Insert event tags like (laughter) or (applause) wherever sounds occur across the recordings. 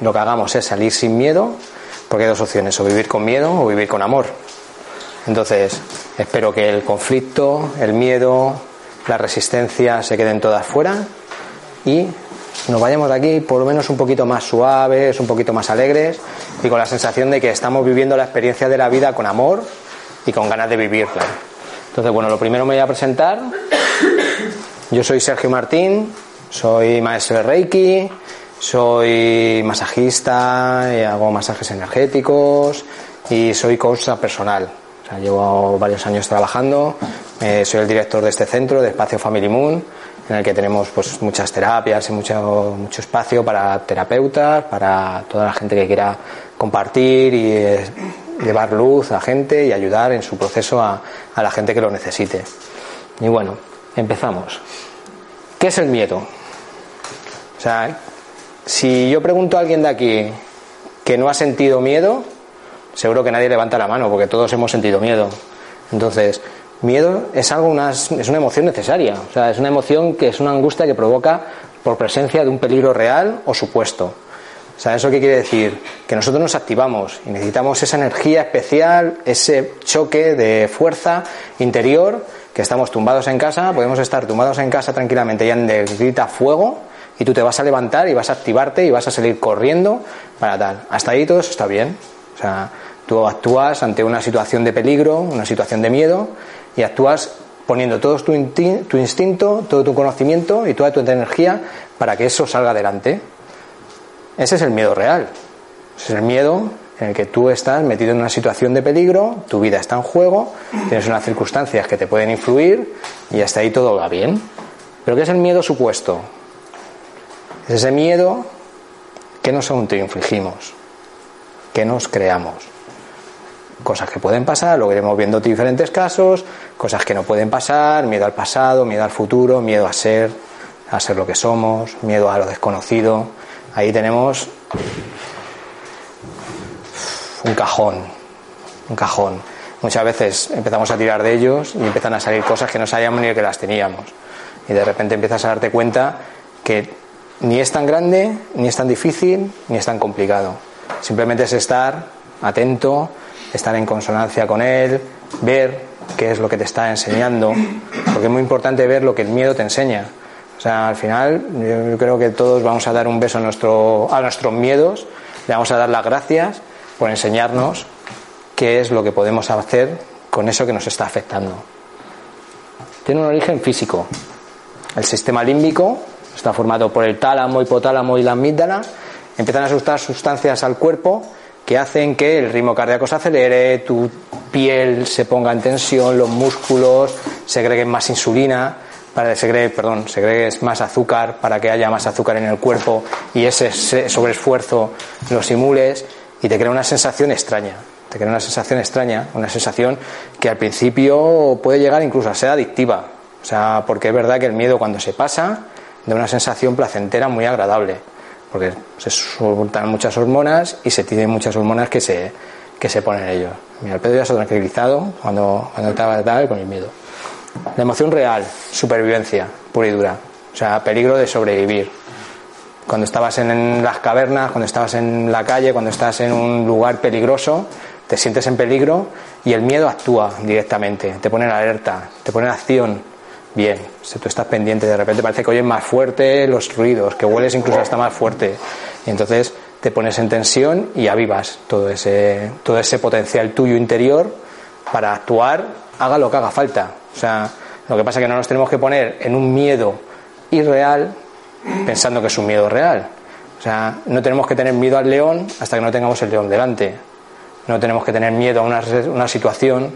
lo que hagamos es salir sin miedo, porque hay dos opciones, o vivir con miedo o vivir con amor. Entonces, espero que el conflicto, el miedo, la resistencia se queden todas fuera y nos vayamos de aquí por lo menos un poquito más suaves, un poquito más alegres y con la sensación de que estamos viviendo la experiencia de la vida con amor y con ganas de vivirla. Entonces, bueno, lo primero me voy a presentar. Yo soy Sergio Martín, soy maestro de Reiki, soy masajista, y hago masajes energéticos y soy coach personal. O sea, llevo varios años trabajando. Eh, soy el director de este centro, de Espacio Family Moon, en el que tenemos pues muchas terapias y mucho, mucho espacio para terapeutas, para toda la gente que quiera compartir y eh, llevar luz a gente y ayudar en su proceso a, a la gente que lo necesite. Y bueno, empezamos. ¿Qué es el miedo? O sea, si yo pregunto a alguien de aquí que no ha sentido miedo, seguro que nadie levanta la mano, porque todos hemos sentido miedo. Entonces, miedo es algo, una, es una emoción necesaria. O sea, es una emoción que es una angustia que provoca por presencia de un peligro real o supuesto. O sea, ¿eso qué quiere decir? Que nosotros nos activamos y necesitamos esa energía especial, ese choque de fuerza interior, que estamos tumbados en casa, podemos estar tumbados en casa tranquilamente y grita fuego, y tú te vas a levantar y vas a activarte y vas a salir corriendo para tal. Hasta ahí todo eso está bien. O sea, tú actúas ante una situación de peligro, una situación de miedo y actúas poniendo todo tu, tu instinto, todo tu conocimiento y toda tu energía para que eso salga adelante. Ese es el miedo real. Ese es el miedo en el que tú estás metido en una situación de peligro, tu vida está en juego, tienes unas circunstancias que te pueden influir y hasta ahí todo va bien. Pero ¿qué es el miedo supuesto? Es ese miedo que nos autoinfligimos, que nos creamos. Cosas que pueden pasar, lo iremos viendo diferentes casos, cosas que no pueden pasar, miedo al pasado, miedo al futuro, miedo a ser, a ser lo que somos, miedo a lo desconocido. Ahí tenemos un cajón, un cajón. Muchas veces empezamos a tirar de ellos y empiezan a salir cosas que no sabíamos ni que las teníamos. Y de repente empiezas a darte cuenta que ni es tan grande, ni es tan difícil, ni es tan complicado. Simplemente es estar atento, estar en consonancia con él, ver qué es lo que te está enseñando, porque es muy importante ver lo que el miedo te enseña. O sea, al final yo creo que todos vamos a dar un beso a, nuestro, a nuestros miedos, le vamos a dar las gracias por enseñarnos qué es lo que podemos hacer con eso que nos está afectando. Tiene un origen físico. El sistema límbico está formado por el tálamo, hipotálamo y la amígdala, empiezan a asustar sustancias al cuerpo que hacen que el ritmo cardíaco se acelere, tu piel se ponga en tensión, los músculos segreguen más insulina, para segregue, perdón, segregues más azúcar para que haya más azúcar en el cuerpo y ese sobreesfuerzo lo simules y te crea una sensación extraña. Te crea una sensación extraña, una sensación que al principio puede llegar incluso a ser adictiva. O sea, porque es verdad que el miedo cuando se pasa de una sensación placentera muy agradable, porque se sueltan muchas hormonas y se tienen muchas hormonas que se, que se ponen ellos. Mira, el Pedro ya se ha tranquilizado cuando, cuando estaba tal con el miedo. La emoción real, supervivencia, pura y dura. O sea, peligro de sobrevivir. Cuando estabas en las cavernas, cuando estabas en la calle, cuando estás en un lugar peligroso, te sientes en peligro y el miedo actúa directamente, te pone en alerta, te pone en acción, bien. Si tú estás pendiente, de repente parece que oyes más fuerte los ruidos, que hueles incluso hasta más fuerte. Y entonces te pones en tensión y avivas todo ese, todo ese potencial tuyo interior para actuar, haga lo que haga falta. O sea, lo que pasa es que no nos tenemos que poner en un miedo irreal pensando que es un miedo real. O sea, no tenemos que tener miedo al león hasta que no tengamos el león delante. No tenemos que tener miedo a una, una situación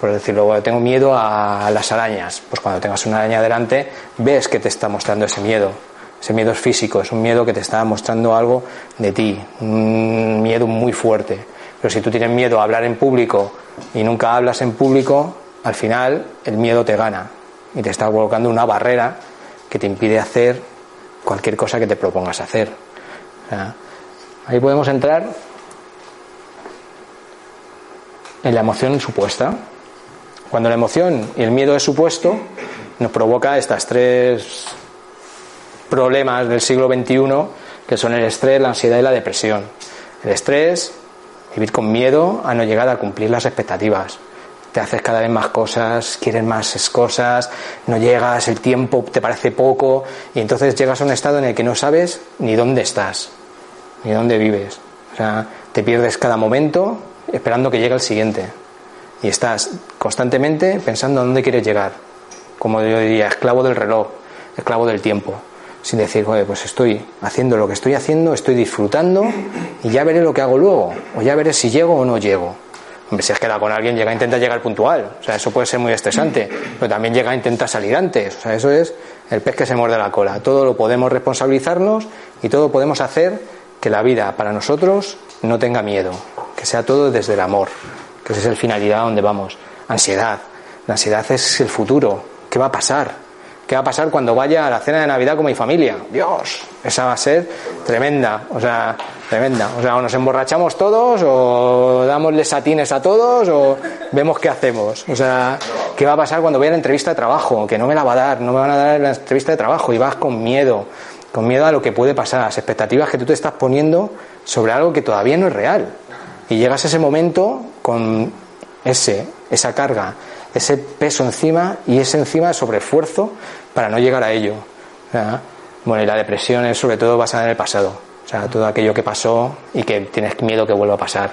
por decirlo, tengo miedo a las arañas. Pues cuando tengas una araña delante, ves que te está mostrando ese miedo. Ese miedo es físico, es un miedo que te está mostrando algo de ti, un miedo muy fuerte. Pero si tú tienes miedo a hablar en público y nunca hablas en público, al final el miedo te gana y te está colocando una barrera que te impide hacer cualquier cosa que te propongas hacer. ahí podemos entrar en la emoción supuesta. Cuando la emoción y el miedo es supuesto, nos provoca estas tres problemas del siglo XXI, que son el estrés, la ansiedad y la depresión. El estrés, vivir con miedo a no llegar a cumplir las expectativas. Te haces cada vez más cosas, quieres más cosas, no llegas, el tiempo te parece poco y entonces llegas a un estado en el que no sabes ni dónde estás, ni dónde vives. O sea, te pierdes cada momento esperando que llegue el siguiente. Y estás constantemente pensando a dónde quieres llegar. Como yo diría, esclavo del reloj, esclavo del tiempo sin decir, pues estoy haciendo lo que estoy haciendo, estoy disfrutando y ya veré lo que hago luego, o ya veré si llego o no llego. Hombre, si has quedado con alguien, llega a intentar llegar puntual, o sea, eso puede ser muy estresante, pero también llega a intentar salir antes, o sea, eso es el pez que se muerde la cola. Todo lo podemos responsabilizarnos y todo podemos hacer que la vida para nosotros no tenga miedo, que sea todo desde el amor, que esa es el finalidad donde vamos. Ansiedad, la ansiedad es el futuro, ¿qué va a pasar? ¿Qué va a pasar cuando vaya a la cena de Navidad con mi familia? Dios, esa va a ser tremenda, o sea, tremenda. O sea, o nos emborrachamos todos, o damosle satines a todos, o vemos qué hacemos. O sea, ¿qué va a pasar cuando vaya a la entrevista de trabajo? Que no me la va a dar, no me van a dar la entrevista de trabajo y vas con miedo, con miedo a lo que puede pasar, las expectativas que tú te estás poniendo sobre algo que todavía no es real. Y llegas a ese momento con ese, esa carga, ese peso encima y ese encima sobreesfuerzo para no llegar a ello. Bueno, y la depresión es sobre todo basada en el pasado, o sea, todo aquello que pasó y que tienes miedo que vuelva a pasar.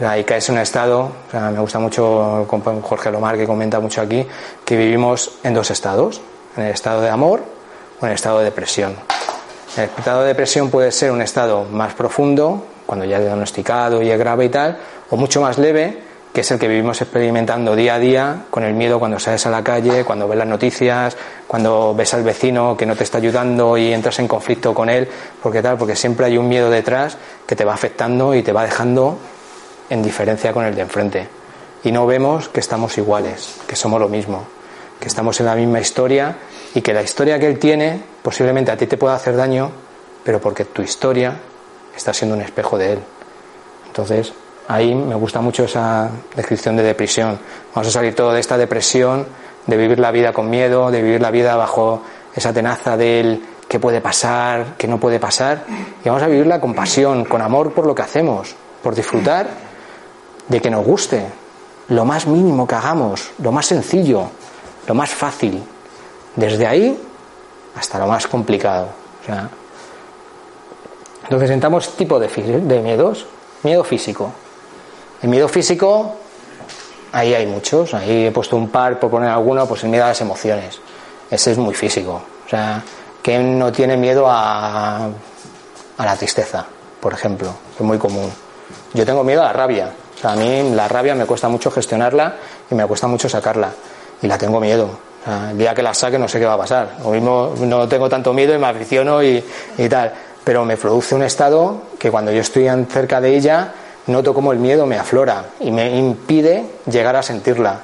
O y caes en un estado, me gusta mucho Jorge Lomar que comenta mucho aquí, que vivimos en dos estados, en el estado de amor o en el estado de depresión. El estado de depresión puede ser un estado más profundo, cuando ya es diagnosticado y es grave y tal, o mucho más leve, que es el que vivimos experimentando día a día con el miedo cuando sales a la calle, cuando ves las noticias, cuando ves al vecino que no te está ayudando y entras en conflicto con él, porque tal, porque siempre hay un miedo detrás que te va afectando y te va dejando en diferencia con el de enfrente. Y no vemos que estamos iguales, que somos lo mismo, que estamos en la misma historia y que la historia que él tiene posiblemente a ti te pueda hacer daño, pero porque tu historia está siendo un espejo de él. Entonces, Ahí me gusta mucho esa descripción de depresión. Vamos a salir todo de esta depresión, de vivir la vida con miedo, de vivir la vida bajo esa tenaza del qué puede pasar, qué no puede pasar, y vamos a vivirla con pasión, con amor por lo que hacemos, por disfrutar de que nos guste, lo más mínimo que hagamos, lo más sencillo, lo más fácil, desde ahí hasta lo más complicado. Entonces entramos tipo de, de miedos, miedo físico, el miedo físico, ahí hay muchos. Ahí he puesto un par por poner alguno, pues el miedo a las emociones. Ese es muy físico. O sea, ¿quién no tiene miedo a, a la tristeza, por ejemplo? Es muy común. Yo tengo miedo a la rabia. O sea, a mí la rabia me cuesta mucho gestionarla y me cuesta mucho sacarla. Y la tengo miedo. el día que la saque no sé qué va a pasar. Lo mismo no tengo tanto miedo y me aficiono y, y tal. Pero me produce un estado que cuando yo estoy cerca de ella noto como el miedo me aflora y me impide llegar a sentirla.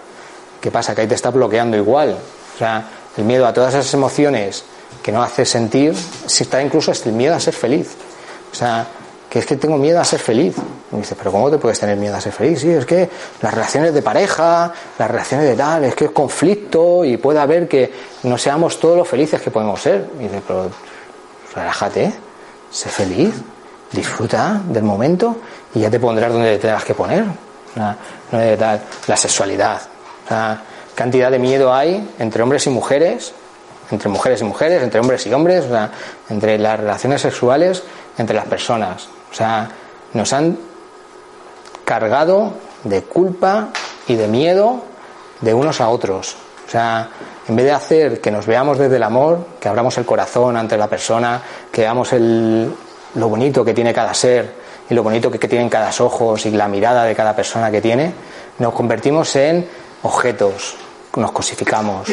¿Qué pasa? Que ahí te está bloqueando igual. O sea, el miedo a todas esas emociones que no hace sentir, si está incluso el miedo a ser feliz. O sea, que es que tengo miedo a ser feliz. Y me dice, pero ¿cómo te puedes tener miedo a ser feliz? Sí, es que las relaciones de pareja, las relaciones de tal, es que es conflicto y puede haber que no seamos todos los felices que podemos ser. Y dice, pero relájate, sé feliz, disfruta del momento y ya te pondrás donde te tengas que poner. No. La sexualidad. cantidad de miedo hay entre hombres y mujeres, entre mujeres y mujeres, entre hombres y hombres, entre las relaciones sexuales, entre las personas. O sea, nos han cargado de culpa y de miedo de unos a otros. O sea, en vez de hacer que nos veamos desde el amor, que abramos el corazón ante la persona, que veamos el, lo bonito que tiene cada ser y lo bonito que, tienen cada ojos y la mirada de cada persona que tiene, nos convertimos en objetos, nos cosificamos,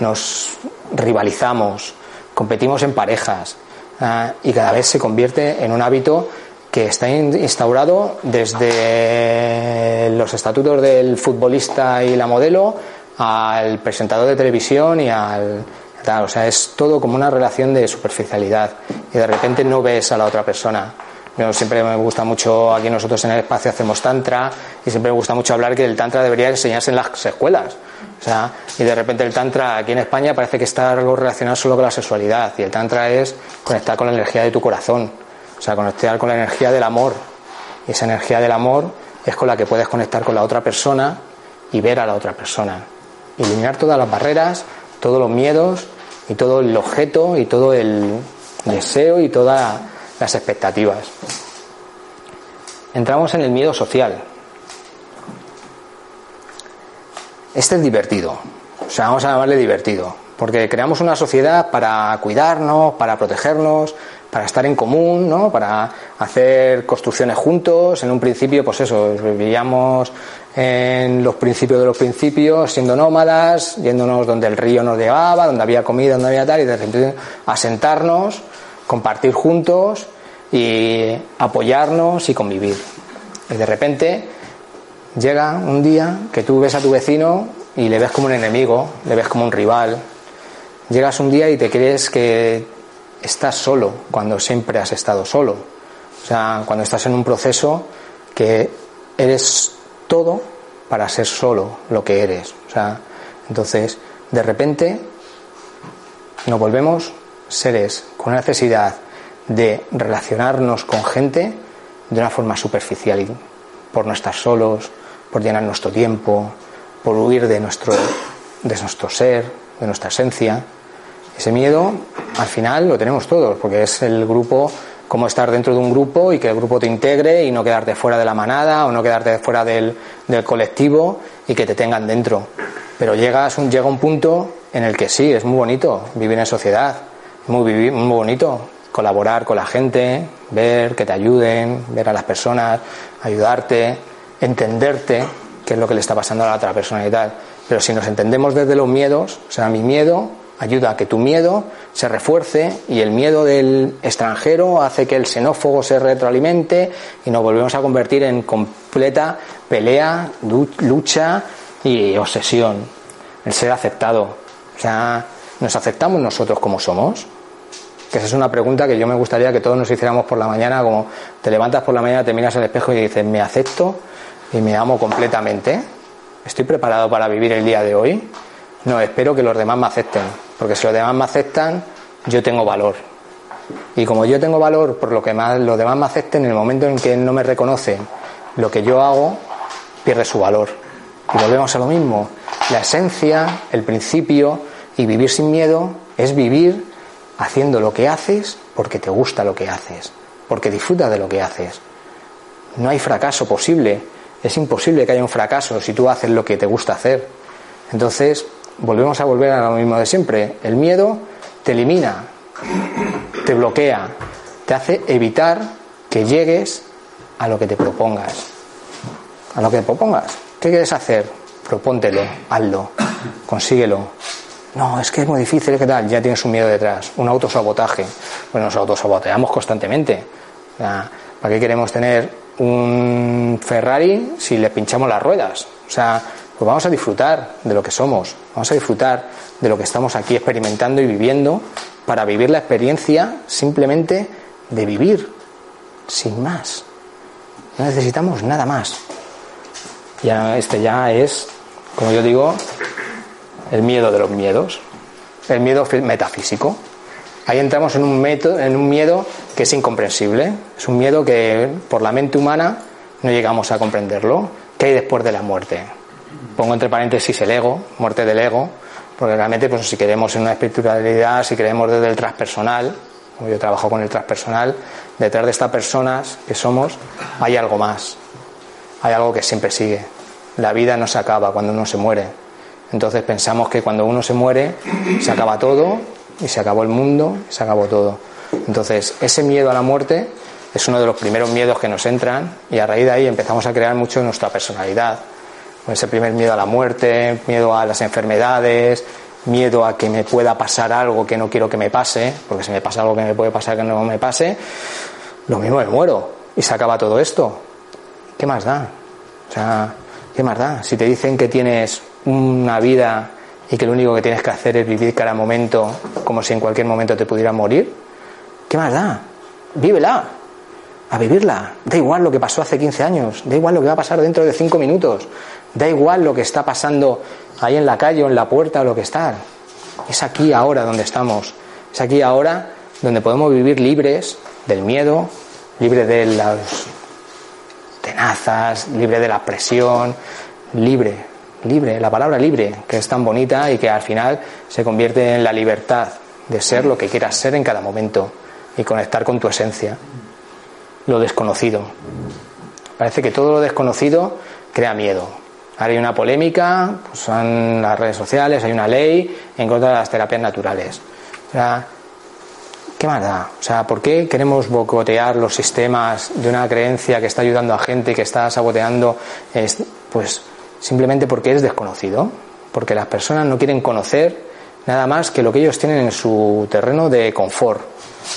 nos rivalizamos competimos en parejas ah, y cada vez se convierte en un hábito que está instaurado desde los estatutos del futbolista y la modelo al presentador de televisión y al tal. O sea, es todo como una relación de superficialidad y de repente no ves a la otra persona. Yo siempre me gusta mucho, aquí nosotros en el espacio hacemos tantra y siempre me gusta mucho hablar que el tantra debería enseñarse en las escuelas. O sea, y de repente el tantra aquí en España parece que está algo relacionado solo con la sexualidad y el tantra es conectar con la energía de tu corazón, o sea, conectar con la energía del amor. Y esa energía del amor es con la que puedes conectar con la otra persona y ver a la otra persona. Eliminar todas las barreras, todos los miedos y todo el objeto y todo el deseo y todas las expectativas. Entramos en el miedo social. Este es divertido, o sea, vamos a llamarle divertido, porque creamos una sociedad para cuidarnos, para protegernos, para estar en común, ¿no? Para hacer construcciones juntos. En un principio, pues eso, vivíamos en los principios de los principios, siendo nómadas, yéndonos donde el río nos llevaba, donde había comida, donde había tal, y de repente asentarnos, compartir juntos y apoyarnos y convivir. Y de repente llega un día que tú ves a tu vecino y le ves como un enemigo, le ves como un rival. Llegas un día y te crees que estás solo cuando siempre has estado solo. O sea, cuando estás en un proceso que eres todo para ser solo lo que eres. O sea, entonces, de repente nos volvemos seres con necesidad de relacionarnos con gente de una forma superficial, por no estar solos, por llenar nuestro tiempo, por huir de nuestro, de nuestro ser, de nuestra esencia. Ese miedo, al final, lo tenemos todos, porque es el grupo, como estar dentro de un grupo y que el grupo te integre y no quedarte fuera de la manada o no quedarte fuera del, del colectivo y que te tengan dentro. Pero llegas un, llega un punto en el que sí, es muy bonito vivir en sociedad, muy, muy bonito colaborar con la gente, ver que te ayuden, ver a las personas, ayudarte, entenderte qué es lo que le está pasando a la otra persona y tal. Pero si nos entendemos desde los miedos, o sea, mi miedo ayuda a que tu miedo se refuerce y el miedo del extranjero hace que el xenófobo se retroalimente y nos volvemos a convertir en completa pelea, lucha y obsesión. El ser aceptado. O sea, ¿nos aceptamos nosotros como somos? Que esa es una pregunta que yo me gustaría que todos nos hiciéramos por la mañana, como te levantas por la mañana, te miras al espejo y dices, me acepto y me amo completamente. ¿Estoy preparado para vivir el día de hoy? No, espero que los demás me acepten, porque si los demás me aceptan, yo tengo valor. Y como yo tengo valor por lo que más, los demás me acepten, en el momento en que no me reconocen lo que yo hago, pierde su valor. Y volvemos a lo mismo. La esencia, el principio y vivir sin miedo es vivir haciendo lo que haces porque te gusta lo que haces, porque disfrutas de lo que haces. No hay fracaso posible. Es imposible que haya un fracaso si tú haces lo que te gusta hacer. Entonces, volvemos a volver a lo mismo de siempre. El miedo te elimina, te bloquea, te hace evitar que llegues a lo que te propongas. A lo que te propongas. ¿Qué quieres hacer? Propóntelo, hazlo, consíguelo. No, es que es muy difícil, ¿qué tal? Ya tienes un miedo detrás, un autosabotaje. Bueno, nos autosaboteamos constantemente. ¿Para qué queremos tener un Ferrari si le pinchamos las ruedas? O sea, pues vamos a disfrutar de lo que somos, vamos a disfrutar de lo que estamos aquí experimentando y viviendo para vivir la experiencia simplemente de vivir, sin más. No necesitamos nada más. Ya este ya es, como yo digo, el miedo de los miedos, el miedo metafísico. Ahí entramos en un, método, en un miedo que es incomprensible, es un miedo que por la mente humana no llegamos a comprenderlo. ¿Qué hay después de la muerte? Pongo entre paréntesis el ego, muerte del ego, porque realmente pues, si queremos en una espiritualidad, si creemos desde el transpersonal, como yo trabajo con el transpersonal, detrás de estas personas que somos hay algo más, hay algo que siempre sigue. La vida no se acaba cuando uno se muere. Entonces pensamos que cuando uno se muere se acaba todo y se acabó el mundo, y se acabó todo. Entonces ese miedo a la muerte es uno de los primeros miedos que nos entran y a raíz de ahí empezamos a crear mucho nuestra personalidad ese primer miedo a la muerte, miedo a las enfermedades, miedo a que me pueda pasar algo que no quiero que me pase, porque si me pasa algo que me puede pasar que no me pase, lo mismo me muero y se acaba todo esto. ¿Qué más da? O sea, ¿qué más da? Si te dicen que tienes una vida y que lo único que tienes que hacer es vivir cada momento como si en cualquier momento te pudieras morir, ¿qué más da? Vívela, a vivirla. Da igual lo que pasó hace 15 años, da igual lo que va a pasar dentro de 5 minutos, da igual lo que está pasando ahí en la calle o en la puerta o lo que está. Es aquí ahora donde estamos, es aquí ahora donde podemos vivir libres del miedo, libres de las tenazas, libre de la presión, libre, libre, la palabra libre, que es tan bonita y que al final se convierte en la libertad de ser lo que quieras ser en cada momento y conectar con tu esencia. Lo desconocido. Parece que todo lo desconocido crea miedo. Ahora hay una polémica, pues son las redes sociales, hay una ley en contra de las terapias naturales. ¿qué más da? O sea, ¿por qué queremos bocotear los sistemas de una creencia que está ayudando a gente que está saboteando? pues simplemente porque es desconocido, porque las personas no quieren conocer nada más que lo que ellos tienen en su terreno de confort.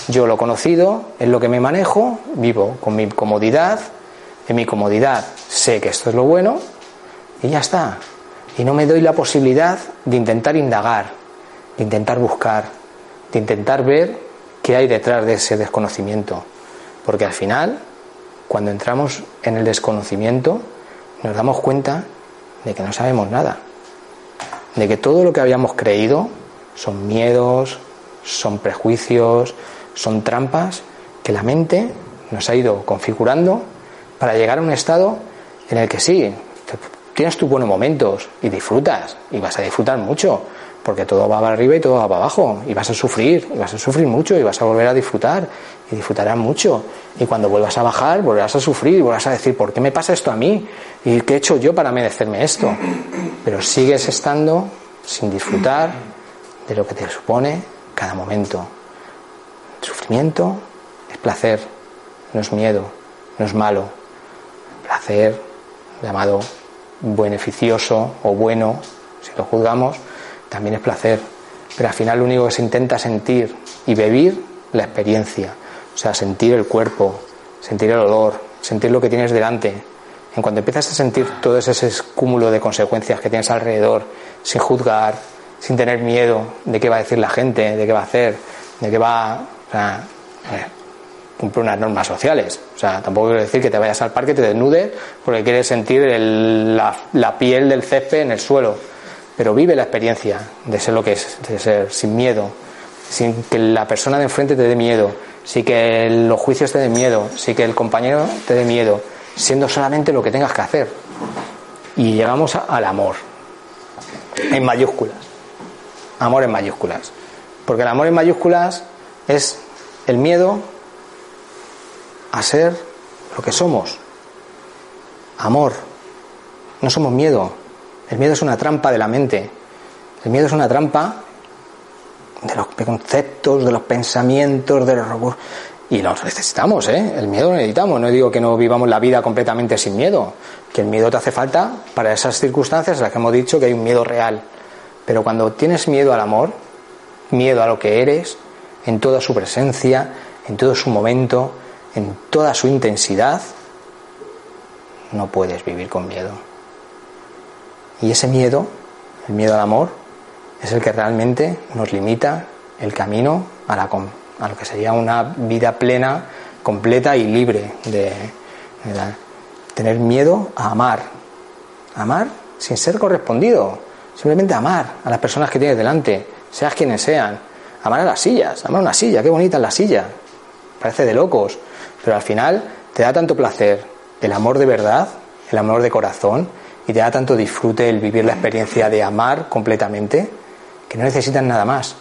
Yo lo conocido es lo que me manejo, vivo con mi comodidad, en mi comodidad sé que esto es lo bueno y ya está. Y no me doy la posibilidad de intentar indagar, de intentar buscar, de intentar ver qué hay detrás de ese desconocimiento. Porque al final, cuando entramos en el desconocimiento, nos damos cuenta de que no sabemos nada, de que todo lo que habíamos creído son miedos, son prejuicios, son trampas que la mente nos ha ido configurando para llegar a un estado en el que sí, tienes tus buenos momentos y disfrutas, y vas a disfrutar mucho, porque todo va para arriba y todo va para abajo, y vas a sufrir, y vas a sufrir mucho, y vas a volver a disfrutar, y disfrutarás mucho, y cuando vuelvas a bajar, volverás a sufrir, y volverás a decir, ¿por qué me pasa esto a mí? ¿Y qué he hecho yo para merecerme esto? Pero sigues estando sin disfrutar de lo que te supone cada momento. El sufrimiento es placer, no es miedo, no es malo. Placer, llamado beneficioso o bueno, si lo juzgamos, también es placer. Pero al final lo único que se intenta sentir y vivir la experiencia, o sea, sentir el cuerpo, sentir el olor, sentir lo que tienes delante. En cuanto empiezas a sentir todo ese cúmulo de consecuencias que tienes alrededor, sin juzgar, sin tener miedo de qué va a decir la gente, de qué va a hacer, de qué va. O sea, cumple unas normas sociales. O sea, tampoco quiero decir que te vayas al parque, te desnudes, porque quieres sentir la, la, piel del césped en el suelo. Pero vive la experiencia de ser lo que es, de ser sin miedo, sin que la persona de enfrente te dé miedo, sin que los juicios te den miedo, sin que el compañero te dé miedo, siendo solamente lo que tengas que hacer. Y llegamos al amor, en mayúsculas. Amor en mayúsculas. Porque el amor en mayúsculas es el miedo a ser lo que somos. Amor. No somos miedo. El miedo es una trampa de la mente. El miedo es una trampa de los conceptos, de los pensamientos, de los y los necesitamos, ¿eh? El miedo lo necesitamos. No digo que no vivamos la vida completamente sin miedo, que el miedo te hace falta para esas circunstancias en las que hemos dicho que hay un miedo real. Pero cuando tienes miedo al amor, miedo a lo que eres, en toda su presencia, en todo su momento, en toda su intensidad, no puedes vivir con miedo. Y ese miedo, el miedo al amor, es el que realmente nos limita el camino a, la, a lo que sería una vida plena, completa y libre de, tener miedo a amar. Amar sin ser correspondido. Simplemente amar a las personas que tienes delante, seas quienes sean. Amar a las sillas, amar una silla, qué bonita es la silla. Parece de locos. Pero al final te da tanto placer el amor de verdad, el amor de corazón, y te da tanto disfrute el vivir la experiencia de amar completamente, que no necesitas nada más.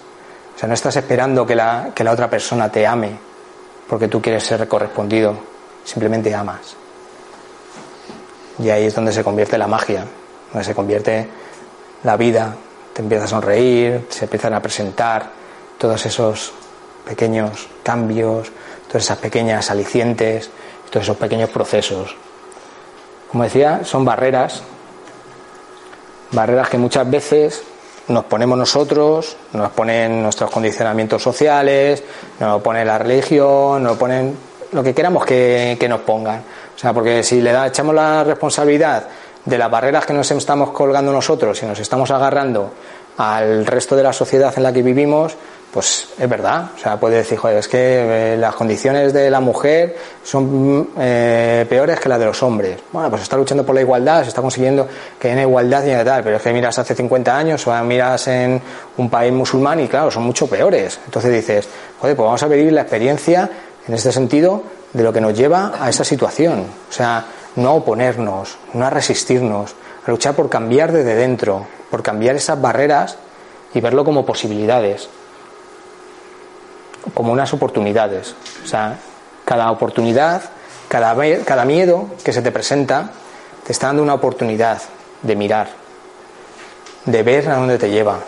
O sea, no estás esperando que la, que la otra persona te ame porque tú quieres ser correspondido, simplemente amas. Y ahí es donde se convierte la magia, donde se convierte la vida, te empieza a sonreír, se empiezan a presentar todos esos pequeños cambios, todas esas pequeñas alicientes, todos esos pequeños procesos. Como decía, son barreras, barreras que muchas veces nos ponemos nosotros, nos ponen nuestros condicionamientos sociales, nos pone la religión, nos ponen lo que queramos que, que nos pongan. O sea, porque si le echamos la responsabilidad de las barreras que nos estamos colgando nosotros y nos estamos agarrando al resto de la sociedad en la que vivimos, pues es verdad. O sea, puede decir, joder, es que eh, las condiciones de la mujer son eh, peores que las de los hombres. Bueno, pues está luchando por la igualdad, se está consiguiendo que haya igualdad y tal, pero es que miras hace 50 años o miras en un país musulmán y claro, son mucho peores. Entonces dices, joder, pues vamos a vivir la experiencia en este sentido de lo que nos lleva a esa situación. O sea, no a oponernos, no a resistirnos, a luchar por cambiar desde dentro, por cambiar esas barreras y verlo como posibilidades como unas oportunidades. O sea, cada oportunidad, cada, miedo que se te presenta, te está dando una oportunidad de mirar, de ver a dónde te lleva.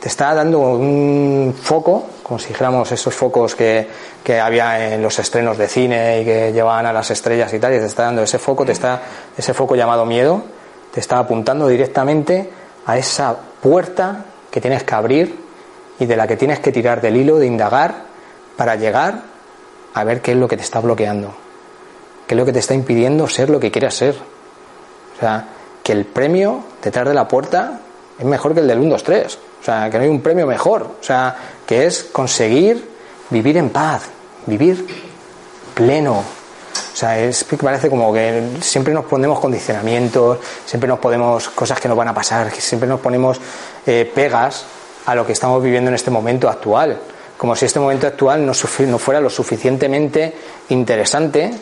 Te está dando un foco, como esos focos que, que había en los estrenos de cine y que llevaban a las estrellas y tal, y te está dando ese foco, te está, ese foco llamado miedo, te está apuntando directamente a esa puerta que tienes que abrir y de la que tienes que tirar del hilo, de indagar, para llegar a ver qué es lo que te está bloqueando, qué es lo que te está impidiendo ser lo que quieras ser. O sea, que el premio detrás de la puerta es mejor que el del 1, 2, 3. O sea, que no hay un premio mejor. O sea, que es conseguir vivir en paz, vivir pleno. O sea, es que parece como que siempre nos ponemos condicionamientos, siempre nos ponemos cosas que nos van a pasar, siempre nos ponemos eh, pegas a lo que estamos viviendo en este momento actual. Como si este momento actual no, no fuera lo suficientemente interesante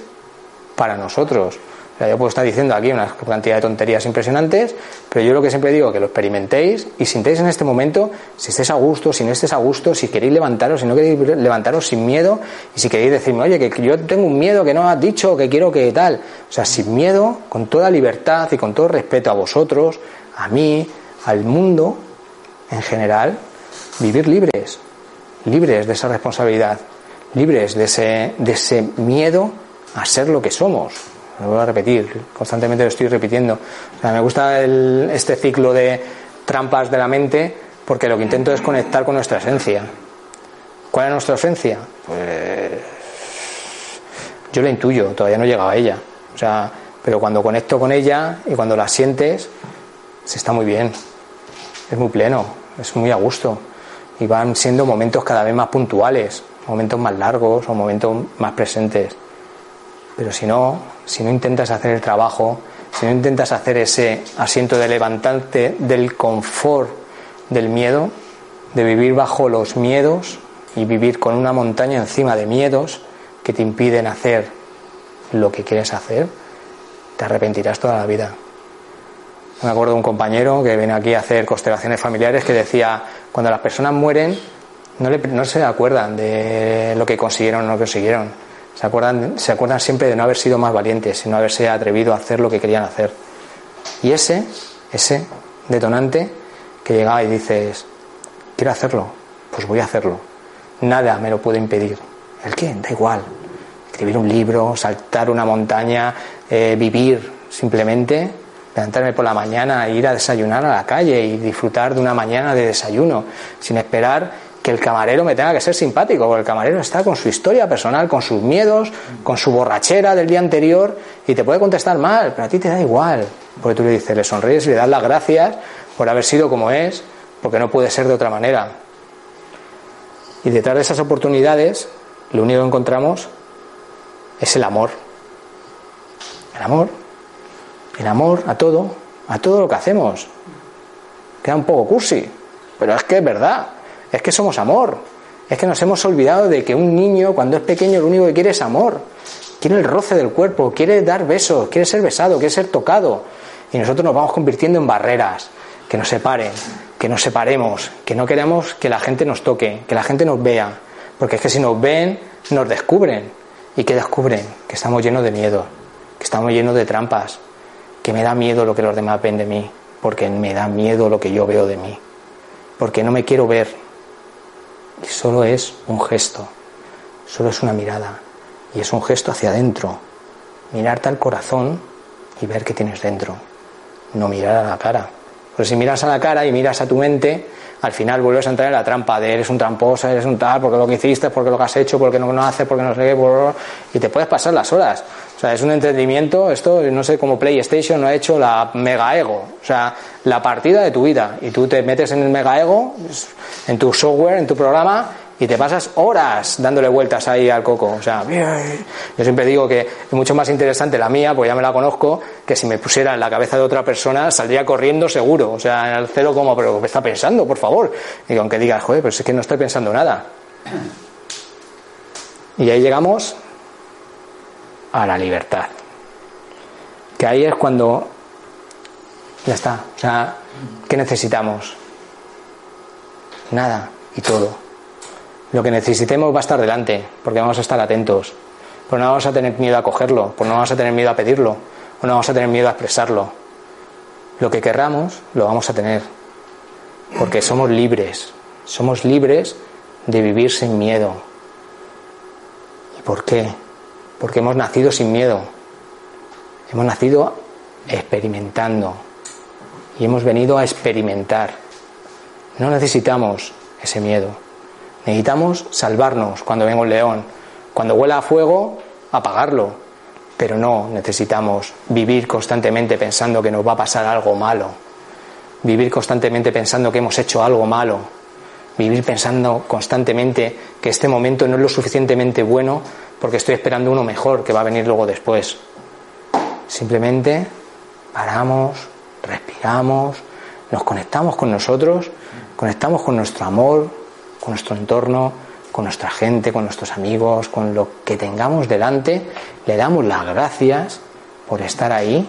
para nosotros. Yo puedo estar diciendo aquí una cantidad de tonterías impresionantes, pero yo lo que siempre digo que lo experimentéis y sintéis en este momento si estéis a gusto, si no estéis a gusto, si queréis levantaros, si no queréis levantaros sin miedo y si queréis decirme, oye, que yo tengo un miedo que no has dicho, que quiero que tal. O sea, sin miedo, con toda libertad y con todo respeto a vosotros, a mí, al mundo, en general, vivir libres, libres de esa responsabilidad, libres de ese, de ese miedo a ser lo que somos. Lo voy a repetir, constantemente lo estoy repitiendo. me gusta este ciclo de trampas de la mente porque lo que intento es conectar con nuestra esencia. ¿Cuál es nuestra esencia? Pues yo la intuyo, todavía no he llegado a ella. O sea, pero cuando conecto con ella y cuando la sientes, se está muy bien, es muy pleno, es muy a gusto. Y van siendo momentos cada vez más puntuales, momentos más largos o momentos más presentes. Pero si no, si no intentas hacer el trabajo, si no intentas hacer ese asiento de levantarte del confort del miedo, de vivir bajo los miedos y vivir con una montaña encima de miedos que te impiden hacer lo que quieres hacer, te arrepentirás toda la vida. Me acuerdo de un compañero que viene aquí a hacer constelaciones familiares que decía, cuando las personas mueren, no, no se acuerdan de lo que consiguieron o no consiguieron. Se acuerdan, se acuerdan siempre de no haber sido más valientes y no haberse atrevido a hacer lo que querían hacer. Y ese, ese detonante que llegaba y dices, quiero hacerlo, pues voy a hacerlo. Nada me lo puede impedir. ¿El qué? Da igual. Escribir un libro, saltar una montaña, eh, vivir simplemente levantarme por la mañana, ir a desayunar a la calle y disfrutar de una mañana de desayuno, sin esperar que el camarero me tenga que ser simpático, porque el camarero está con su historia personal, con sus miedos, con su borrachera del día anterior y te puede contestar mal, pero a ti te da igual, porque tú le dices, le sonríes y le das las gracias por haber sido como es, porque no puede ser de otra manera. Y detrás de esas oportunidades, lo único que encontramos es el amor. El amor el amor a todo, a todo lo que hacemos. Queda un poco cursi, pero es que es verdad, es que somos amor. Es que nos hemos olvidado de que un niño cuando es pequeño lo único que quiere es amor. Quiere el roce del cuerpo, quiere dar besos, quiere ser besado, quiere ser tocado. Y nosotros nos vamos convirtiendo en barreras que nos separen, que nos separemos, que no queremos que la gente nos toque, que la gente nos vea. Porque es que si nos ven, nos descubren. ¿Y qué descubren? Que estamos llenos de miedo, que estamos llenos de trampas, que me da miedo lo que los demás ven de mí, porque me da miedo lo que yo veo de mí, porque no me quiero ver. Y solo es un gesto, solo es una mirada, y es un gesto hacia adentro, mirarte al corazón y ver qué tienes dentro, no mirar a la cara, Porque si miras a la cara y miras a tu mente, al final vuelves a entrar en la trampa de eres un tramposo, eres un tal, porque lo que hiciste, porque lo que has hecho, porque no lo haces, porque no sé qué, y te puedes pasar las horas. O sea, es un entendimiento, esto no sé cómo PlayStation no ha hecho la mega ego, o sea, la partida de tu vida. Y tú te metes en el mega ego, en tu software, en tu programa, y te pasas horas dándole vueltas ahí al coco. O sea, yo siempre digo que es mucho más interesante la mía, porque ya me la conozco, que si me pusiera en la cabeza de otra persona saldría corriendo seguro. O sea, en el cero como, pero ¿qué está pensando, por favor? Y aunque digas, joder, pero es que no estoy pensando nada. Y ahí llegamos a la libertad. Que ahí es cuando ya está. O sea, ¿qué necesitamos? Nada y todo. Lo que necesitemos va a estar delante, porque vamos a estar atentos. Pero no vamos a tener miedo a cogerlo, pues no vamos a tener miedo a pedirlo, o no vamos a tener miedo a expresarlo. Lo que querramos lo vamos a tener, porque somos libres, somos libres de vivir sin miedo. ¿Y por qué? Porque hemos nacido sin miedo, hemos nacido experimentando y hemos venido a experimentar. No necesitamos ese miedo. Necesitamos salvarnos cuando venga un león. Cuando huela a fuego, apagarlo. Pero no necesitamos vivir constantemente pensando que nos va a pasar algo malo. Vivir constantemente pensando que hemos hecho algo malo. Vivir pensando constantemente que este momento no es lo suficientemente bueno porque estoy esperando uno mejor que va a venir luego después. Simplemente paramos, respiramos, nos conectamos con nosotros, conectamos con nuestro amor, con nuestro entorno, con nuestra gente, con nuestros amigos, con lo que tengamos delante, le damos las gracias por estar ahí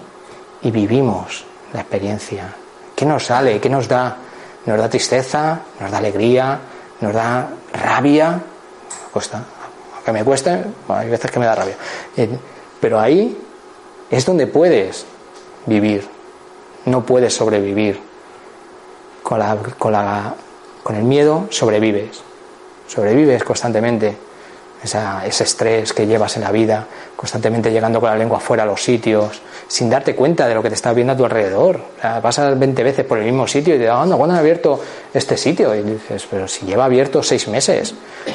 y vivimos la experiencia. ¿Qué nos sale? ¿Qué nos da? Nos da tristeza, nos da alegría, nos da rabia. Cuesta, aunque me cueste, hay veces que me da rabia. Eh, pero ahí es donde puedes vivir, no puedes sobrevivir con la con el miedo sobrevives, sobrevives constantemente. Ese estrés que llevas en la vida, constantemente llegando con la lengua fuera a los sitios, sin darte cuenta de lo que te está viendo a tu alrededor. O pasas 20 veces por el mismo sitio y te dices, ¿cuándo han abierto este sitio? Y dices, pero si lleva abierto seis meses.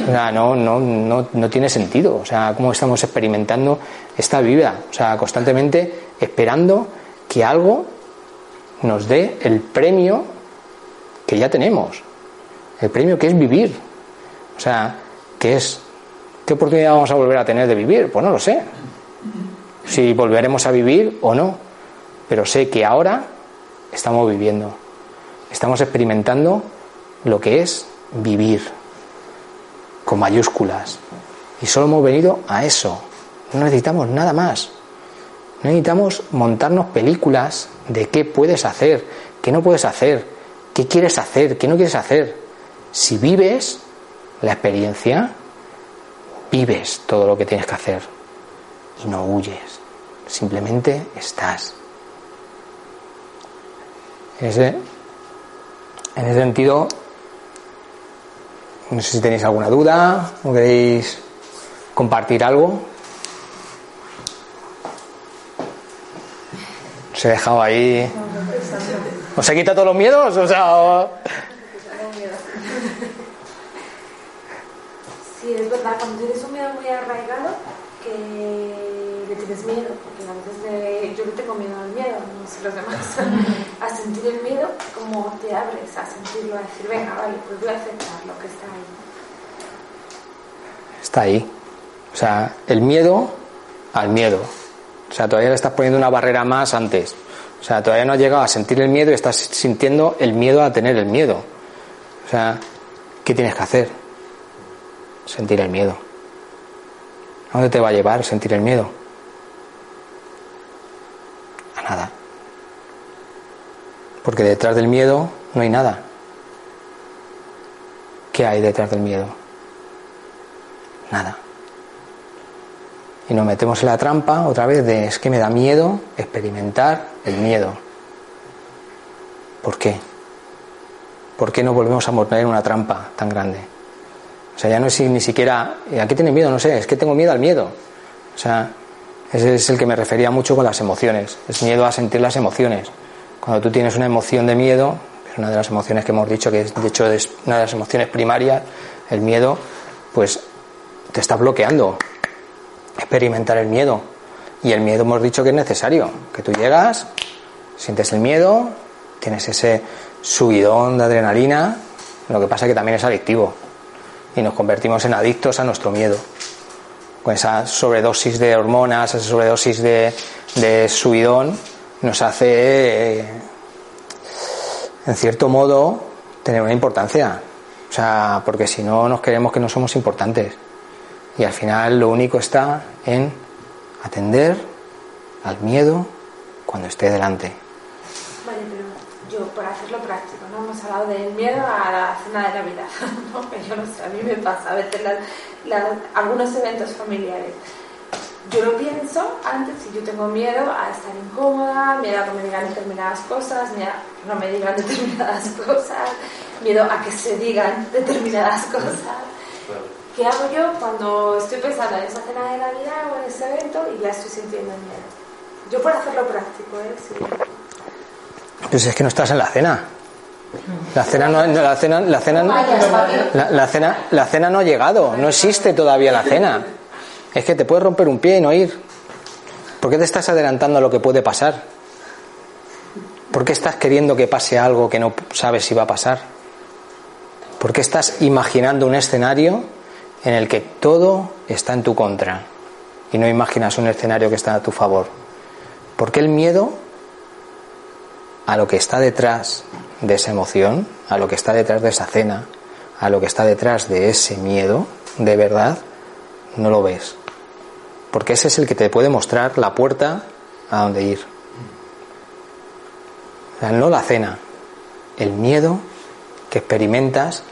no, no, no, no tiene sentido. O sea, cómo estamos experimentando esta vida. O sea, constantemente esperando que algo nos dé el premio que ya tenemos el premio que es vivir. O sea, ¿qué es? ¿Qué oportunidad vamos a volver a tener de vivir? Pues no lo sé. Si volveremos a vivir o no. Pero sé que ahora estamos viviendo. Estamos experimentando lo que es vivir. Con mayúsculas. Y solo hemos venido a eso. No necesitamos nada más. No necesitamos montarnos películas de qué puedes hacer, qué no puedes hacer, qué quieres hacer, qué no quieres hacer. Si vives la experiencia, vives todo lo que tienes que hacer y no huyes, simplemente estás. En ese, en ese sentido, no sé si tenéis alguna duda o queréis compartir algo. Se he dejado ahí. ¿Os he quitado todos los miedos? O sea. Sí, es verdad, cuando tienes un miedo muy arraigado, que le tienes miedo, porque a veces yo le tengo miedo al miedo, no sé los demás, (laughs) a sentir el miedo, como te abres a sentirlo, a decir, venga, vale, pues voy a aceptar lo que está ahí. Está ahí. O sea, el miedo al miedo. O sea, todavía le estás poniendo una barrera más antes. O sea, todavía no has llegado a sentir el miedo y estás sintiendo el miedo a tener el miedo. O sea, ¿qué tienes que hacer? Sentir el miedo. ¿A dónde te va a llevar sentir el miedo? A nada. Porque detrás del miedo no hay nada. ¿Qué hay detrás del miedo? Nada. Y nos metemos en la trampa otra vez de es que me da miedo experimentar el miedo. ¿Por qué? ¿Por qué no volvemos a en una trampa tan grande? O sea, ya no es ni siquiera, ¿a qué tiene miedo? No sé, es que tengo miedo al miedo. O sea, ese es el que me refería mucho con las emociones. Es miedo a sentir las emociones. Cuando tú tienes una emoción de miedo, es una de las emociones que hemos dicho que es, de hecho es una de las emociones primarias, el miedo, pues te está bloqueando experimentar el miedo. Y el miedo hemos dicho que es necesario, que tú llegas, sientes el miedo, tienes ese subidón de adrenalina, lo que pasa que también es adictivo y nos convertimos en adictos a nuestro miedo. Con esa sobredosis de hormonas, esa sobredosis de, de subidón, nos hace, eh, en cierto modo, tener una importancia. O sea, porque si no nos creemos que no somos importantes. Y al final lo único está en atender al miedo cuando esté delante. Vale, pero yo, por hacerlo hablado del miedo a la cena de Navidad, (laughs) ¿no? yo no sé, a mí me pasa a veces algunos eventos familiares. Yo lo pienso antes si yo tengo miedo a estar incómoda, miedo a que me digan determinadas cosas, miedo a que no me digan (laughs) determinadas cosas, miedo a que se digan (laughs) determinadas cosas. ¿Qué hago yo cuando estoy pensando en esa cena de Navidad o en ese evento y ya estoy sintiendo miedo? Yo por hacerlo práctico, ¿eh? Sí. Pues es que no estás en la cena. La cena no, la cena, la cena, la, cena, la cena no ha llegado, no existe todavía la cena. Es que te puedes romper un pie y no ir. ¿Por qué te estás adelantando a lo que puede pasar? ¿Por qué estás queriendo que pase algo que no sabes si va a pasar? ¿Por qué estás imaginando un escenario en el que todo está en tu contra y no imaginas un escenario que está a tu favor? ¿Por qué el miedo a lo que está detrás de esa emoción, a lo que está detrás de esa cena, a lo que está detrás de ese miedo, de verdad, no lo ves. Porque ese es el que te puede mostrar la puerta a donde ir. no la cena, el miedo que experimentas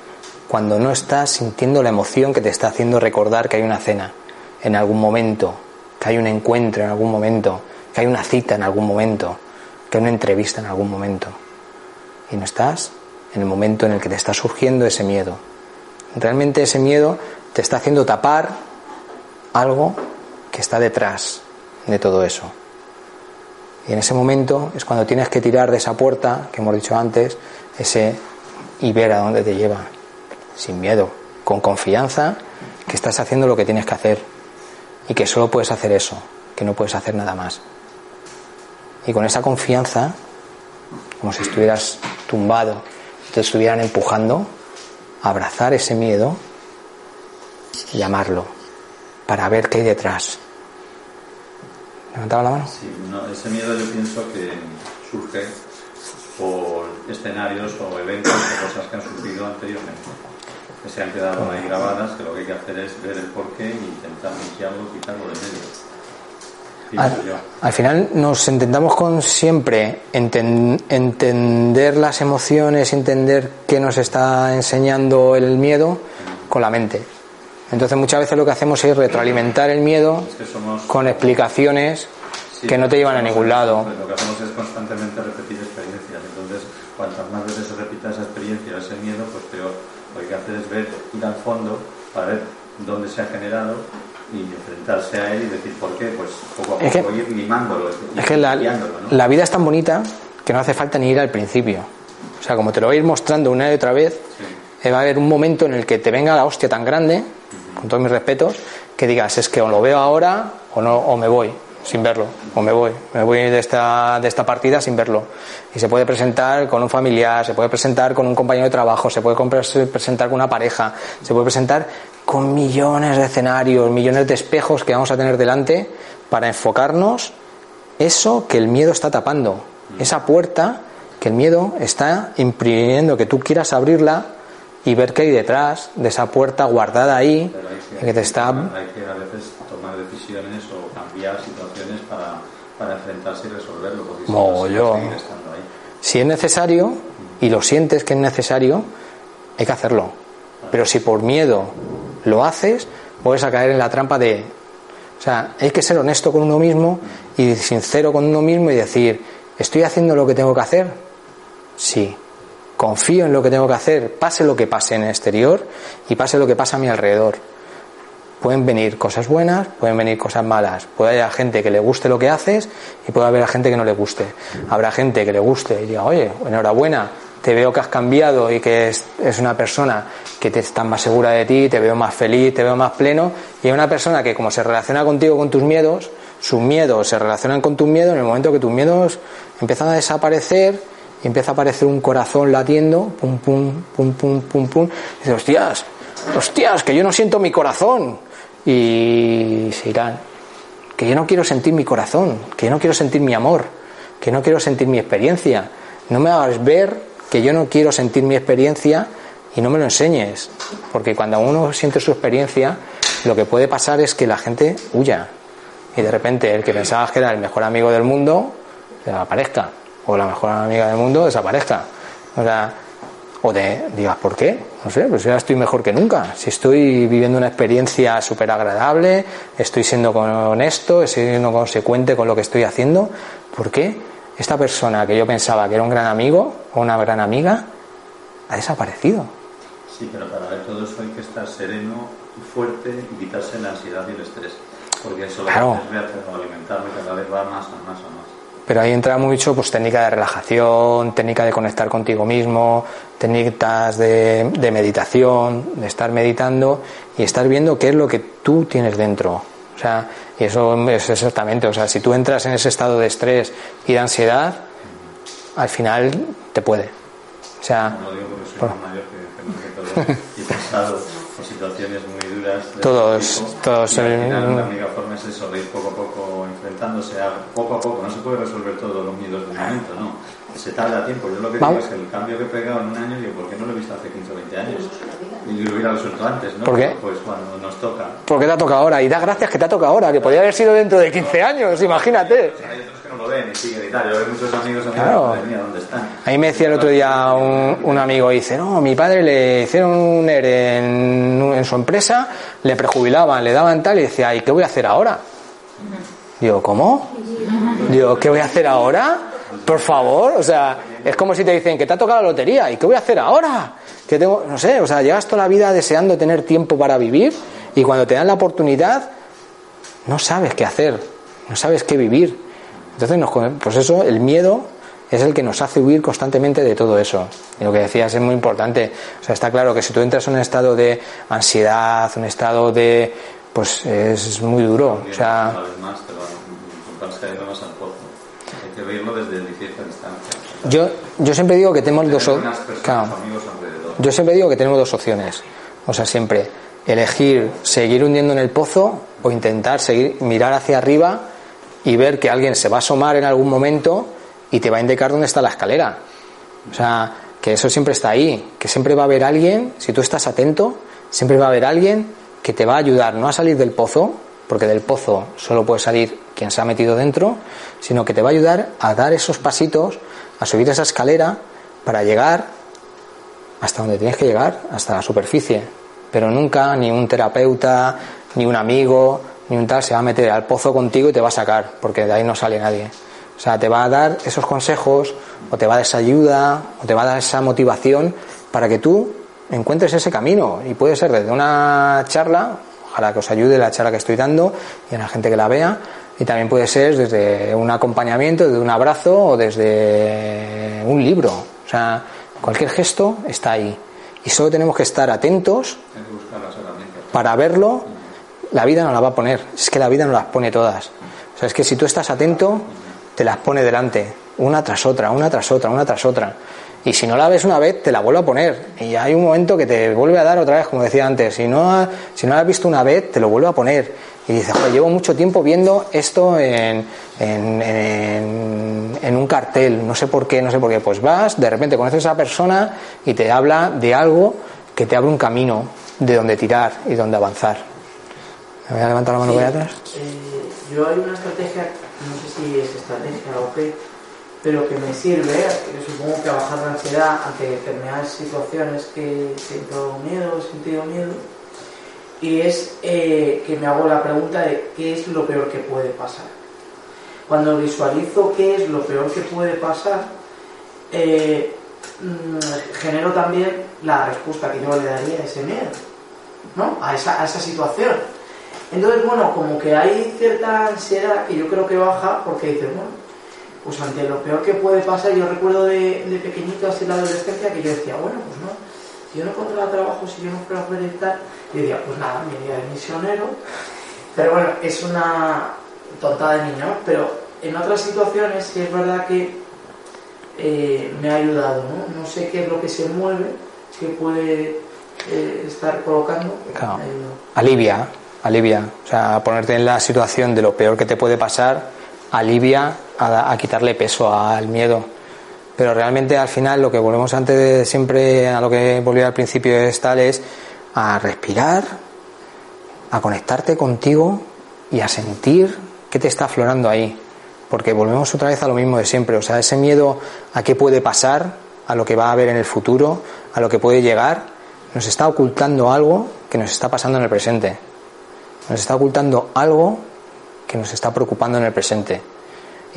cuando no estás sintiendo la emoción que te está haciendo recordar que hay una cena en algún momento, que hay un encuentro en algún momento, que hay una cita en algún momento, que una entrevista en algún momento. Y no estás en el momento en el que te está surgiendo ese miedo. Realmente ese miedo te está haciendo tapar algo que está detrás de todo eso. Y en ese momento es cuando tienes que tirar de esa puerta que hemos dicho antes, ese y ver a dónde te lleva, sin miedo, con confianza que estás haciendo lo que tienes que hacer y que solo puedes hacer eso, que no puedes hacer nada más. Y con esa confianza, como si estuvieras tumbado, te estuvieran empujando, abrazar ese miedo y llamarlo para ver qué hay detrás. ¿Levantaba la mano? Sí, ese miedo yo pienso que surge por escenarios o eventos o cosas que han sucedido anteriormente, que se han quedado ahí grabadas, que lo que hay que hacer es ver el porqué e intentar limpiarlo, quitarlo de medio. Al, final nos intentamos con siempre entender las emociones, entender qué nos está enseñando el miedo con la mente. Entonces muchas veces lo que hacemos es retroalimentar el miedo con explicaciones que no te llevan a ningún lado. Lo que hacemos es constantemente repetir experiencias. Entonces, cuantas más veces se repita esa experiencia, ese miedo, pues peor. Lo que hay que hacer es ver, ir al fondo para ver dónde se ha generado y enfrentarse a él y decir por qué, pues poco a poco ir limándolo. es que la, la, vida es tan bonita que no hace falta ni ir al principio. O sea, como te lo voy a ir mostrando una y otra vez, eh, va a haber un momento en el que te venga la hostia tan grande, con todos mis respetos, que digas, es que o lo veo ahora o, no, o me voy sin verlo, o me voy, me voy de esta, de esta partida sin verlo. Y se puede presentar con un familiar, se puede presentar con un compañero de trabajo, se puede presentar con una pareja, se puede presentar con millones de escenarios, millones de espejos que vamos a tener delante para enfocarnos eso que el miedo está tapando, esa puerta que el miedo está imprimiendo, que tú quieras abrirla y ver qué hay detrás de esa puerta guardada ahí, que, te está... Hay que a veces tomar decisiones o cambiar situaciones para, para enfrentarse y resolverlo, porque si, si es necesario y lo sientes que es necesario, hay que hacerlo. Pero si por miedo lo haces, puedes caer en la trampa de... O sea, hay que ser honesto con uno mismo y sincero con uno mismo y decir, ¿estoy haciendo lo que tengo que hacer? Sí. Confío en lo que tengo que hacer, pase lo que pase en el exterior y pase lo que pase a mi alrededor. pueden venir cosas buenas, pueden venir cosas malas. Puede haber gente que le guste lo que haces y puede haber gente que no le guste. Habrá gente que le guste y diga, oye, enhorabuena, te veo que has cambiado y que es, una persona que te está más segura de ti, te veo más feliz, te veo más pleno. Y hay una persona que como se relaciona contigo con tus miedos, sus miedos se relacionan con tus miedos, en el momento que tus miedos empiezan a desaparecer y empieza a aparecer un corazón latiendo, pum, pum, pum, pum, pum, pum, y dices, hostias, hostias, que yo no siento mi corazón. Y se irán, que yo no quiero sentir mi corazón, que yo no quiero sentir mi amor, que no quiero sentir mi experiencia. No me hagas ver que yo no quiero sentir mi experiencia y no me lo enseñes. Porque cuando uno siente su experiencia, lo que puede pasar es que la gente huya. Y de repente el que pensaba que era el mejor amigo del mundo desaparezca. O la mejor amiga del mundo desaparezca. O sea, o de digas, ¿por qué? No sé, pues ya estoy mejor que nunca. Si estoy viviendo una experiencia súper agradable, estoy siendo honesto, estoy siendo consecuente con lo que estoy haciendo, ¿por qué? Esta persona que yo pensaba que era un gran amigo o una gran amiga ha desaparecido. Sí, pero para ver todo eso hay que estar sereno y fuerte y quitarse la ansiedad y el estrés. Porque eso claro. lo que alimentarme cada vez va más a más a más. Pero ahí entra mucho pues técnica de relajación, técnica de conectar contigo mismo, técnicas de, de meditación, de estar meditando y estar viendo qué es lo que tú tienes dentro. O sea, y eso es exactamente, o sea, si tú entras en ese estado de estrés y de ansiedad, al final te puede. O sea, no, digo porque soy por... mayor que, que, (laughs) y he pasado por situaciones muy duras. todos, tipo, todos. Y al final, la única forma es eso, de ir poco a poco enfrentándose a poco a poco. No se puede resolver todos los miedos del momento, ¿no? se tarda tiempo. Yo lo que digo es que el cambio que he pegado en un año, digo, ¿por qué no lo he visto hace 15 o 20 años? Y lo hubiera resuelto antes, ¿no? ¿Por qué? Pues cuando nos toca. Porque te ha tocado ahora. Y da gracias que te ha tocado ahora, que podría haber sido dentro de 15 años, imagínate. hay otros que no lo ven y siguen y tal. Yo veo muchos amigos, amigos, claro. ¿dónde están? Ahí me decía el otro día un, un amigo, dice, no, mi padre le hicieron un ERE en, en su empresa, le prejubilaban, le daban tal, y decía, ¿y qué voy a hacer ahora? Digo, ¿cómo? Digo, ¿qué voy a hacer ahora? Por favor, o sea, es como si te dicen que te ha tocado la lotería y qué voy a hacer ahora. Que tengo, no sé, o sea, llevas toda la vida deseando tener tiempo para vivir y cuando te dan la oportunidad no sabes qué hacer, no sabes qué vivir. Entonces, pues eso, el miedo es el que nos hace huir constantemente de todo eso. Y lo que decías es muy importante. O sea, está claro que si tú entras en un estado de ansiedad, un estado de. pues es muy duro. O sea desde distancia. Yo, yo siempre digo que tenemos dos Yo siempre digo que tenemos dos opciones. O sea, siempre elegir seguir hundiendo en el pozo o intentar seguir mirar hacia arriba y ver que alguien se va a asomar en algún momento y te va a indicar dónde está la escalera. O sea, que eso siempre está ahí, que siempre va a haber alguien, si tú estás atento, siempre va a haber alguien que te va a ayudar no a salir del pozo, porque del pozo solo puede salir quien se ha metido dentro, sino que te va a ayudar a dar esos pasitos, a subir esa escalera para llegar hasta donde tienes que llegar, hasta la superficie. Pero nunca ni un terapeuta, ni un amigo, ni un tal se va a meter al pozo contigo y te va a sacar, porque de ahí no sale nadie. O sea, te va a dar esos consejos, o te va a dar esa ayuda, o te va a dar esa motivación para que tú encuentres ese camino. Y puede ser desde una charla, ojalá que os ayude la charla que estoy dando y a la gente que la vea, y también puede ser desde un acompañamiento, desde un abrazo o desde un libro. O sea, cualquier gesto está ahí. Y solo tenemos que estar atentos para verlo. La vida no la va a poner. Es que la vida no las pone todas. O sea, es que si tú estás atento, te las pone delante. Una tras otra, una tras otra, una tras otra. Y si no la ves una vez, te la vuelve a poner. Y hay un momento que te vuelve a dar otra vez, como decía antes. Si no, si no la has visto una vez, te lo vuelve a poner y dice, joder, llevo mucho tiempo viendo esto en, en, un cartel, no sé por qué, no sé por qué. Pues vas, de repente conoces a esa persona y te habla de algo que te abre un camino de donde tirar y donde avanzar. ¿Me voy a levantar la mano sí, atrás? Eh, yo hay una estrategia, no sé si es estrategia o qué, pero que me sirve, supongo que a bajar la ansiedad ante determinadas situaciones que siento miedo, he sentido miedo y es eh, que me hago la pregunta de qué es lo peor que puede pasar. Cuando visualizo qué es lo peor que puede pasar, eh, mm, genero también la respuesta que yo le daría a ese miedo, ¿no? a, esa, a esa situación. Entonces, bueno, como que hay cierta ansiedad que yo creo que baja porque dices, bueno, pues ante lo peor que puede pasar, yo recuerdo de, de pequeñito así en la adolescencia que yo decía, bueno, pues no, yo no encontraba trabajo, si yo no fuera a y tal, yo decía, pues nada, me iría de misionero. Pero bueno, es una tontada de niño, pero en otras situaciones sí es verdad que eh, me ha ayudado, ¿no? No sé qué es lo que se mueve, que puede eh, estar colocando. Alivia, alivia. O sea, ponerte en la situación de lo peor que te puede pasar, alivia a, quitarle peso al miedo. Pero realmente al final lo que volvemos antes de siempre a lo que volví al principio es tal es a respirar, a conectarte contigo y a sentir qué te está aflorando ahí. Porque volvemos otra vez a lo mismo de siempre. O sea, ese miedo a qué puede pasar, a lo que va a haber en el futuro, a lo que puede llegar, nos está ocultando algo que nos está pasando en el presente. Nos está ocultando algo que nos está preocupando en el presente.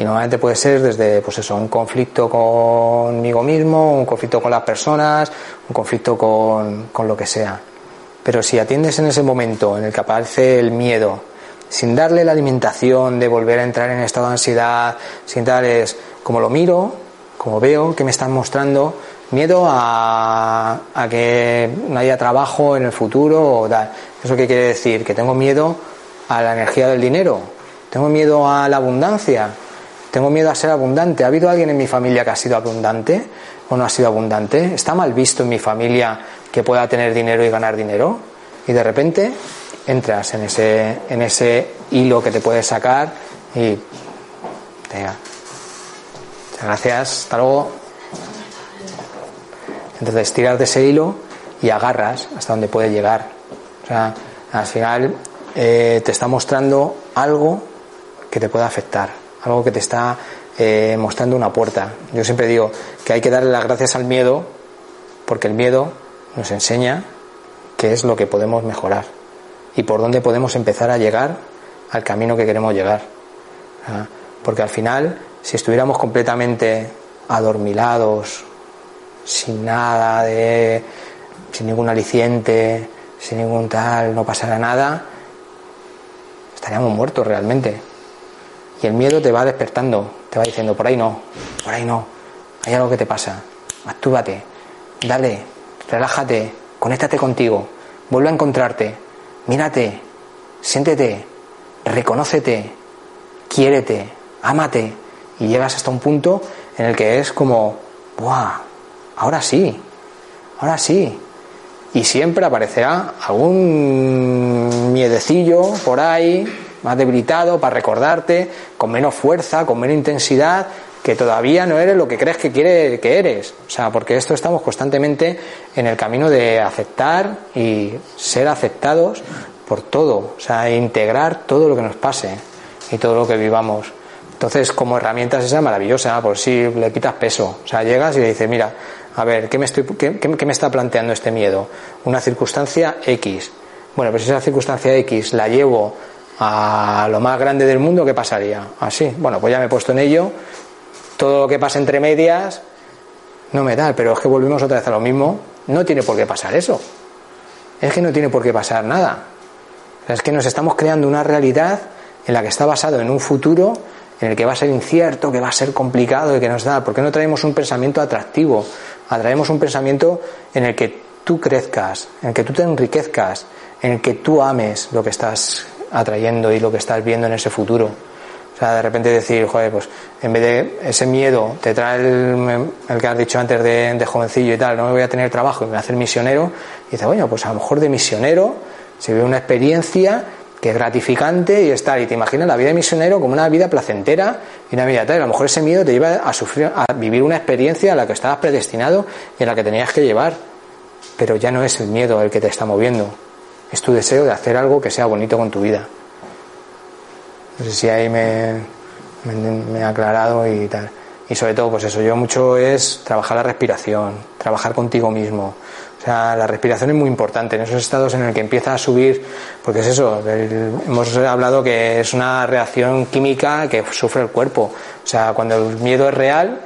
Y normalmente puede ser desde, pues eso, un conflicto conmigo mismo, un conflicto con las personas, un conflicto con, con lo que sea. Pero si atiendes en ese momento en el que aparece el miedo, sin darle la alimentación de volver a entrar en estado de ansiedad, sin darles, como lo miro, como veo que me están mostrando, miedo a, a, que no haya trabajo en el futuro o tal. ¿Eso qué quiere decir? Que tengo miedo a la energía del dinero, tengo miedo a la abundancia, tengo miedo a ser abundante. ¿Ha habido alguien en mi familia que ha sido abundante o no ha sido abundante? ¿Está mal visto en mi familia que pueda tener dinero y ganar dinero? Y de repente entras en ese, en ese hilo que te puedes sacar y Muchas gracias, hasta luego. Entonces tiras de ese hilo y agarras hasta donde puede llegar. O sea, al final eh, te está mostrando algo que te pueda afectar, algo que te está eh, mostrando una puerta. Yo siempre digo que hay que darle las gracias al miedo porque el miedo nos enseña qué es lo que podemos mejorar y por dónde podemos empezar a llegar al camino que queremos llegar. Porque al final, si estuviéramos completamente adormilados, sin nada sin ningún aliciente, sin ningún tal, no pasara nada, estaríamos muertos realmente. Y el miedo te va despertando, te va diciendo, por ahí no, por ahí no, hay algo que te pasa, actúvate, dale, relájate, conéctate contigo, vuelve a encontrarte, mírate, siéntete, reconócete, quiérete, ámate, y llegas hasta un punto en el que es como, ¡buah! Ahora sí, ahora sí. Y siempre aparecerá algún miedecillo por ahí, más debilitado, para recordarte, con menos fuerza, con menos intensidad, que todavía no eres lo que crees que quiere que eres. O sea, porque esto estamos constantemente en el camino de aceptar y ser aceptados por todo. O sea, integrar todo lo que nos pase y todo lo que vivamos. Entonces, como herramienta es esa maravillosa, por si le quitas peso. O sea, llegas y le dices, mira, a ver, ¿qué me, estoy, qué, me está planteando este miedo? Una circunstancia X. Bueno, pues esa circunstancia X la llevo a lo más grande del mundo, ¿qué pasaría? Así, bueno, pues ya me he puesto en ello. Todo lo que pasa entre medias no me da, pero es que volvemos otra vez a lo mismo. No tiene por qué pasar eso. Es que no tiene por qué pasar nada. Es que nos estamos creando una realidad en la que está basado en un futuro en el que va a ser incierto, que va a ser complicado y que nos da. ¿Por qué no traemos un pensamiento atractivo? atraemos un pensamiento en el que tú crezcas, en el que tú te enriquezcas, en el que tú ames lo que estás atrayendo y lo que estás viendo en ese futuro. O sea, de repente decir, joder, pues en vez de ese miedo te trae el, que has dicho antes de, jovencillo y tal, no me voy a tener trabajo y me voy a hacer misionero, y dice, bueno, pues a lo mejor de misionero se ve una experiencia que es gratificante y estar, y te imaginas la vida de misionero como una vida placentera y una vida tal. A lo mejor ese miedo te lleva a sufrir, a vivir una experiencia a la que estabas predestinado y a la que tenías que llevar. Pero ya no es el miedo el que te está moviendo, es tu deseo de hacer algo que sea bonito con tu vida. No sé si ahí me, me, he aclarado y tal. Y sobre todo, pues eso, yo mucho es trabajar la respiración, trabajar contigo mismo, o sea, la respiración es muy importante en esos estados en el que empieza a subir, porque es eso, hemos hablado que es una reacción química que sufre el cuerpo. O sea, cuando el miedo es real,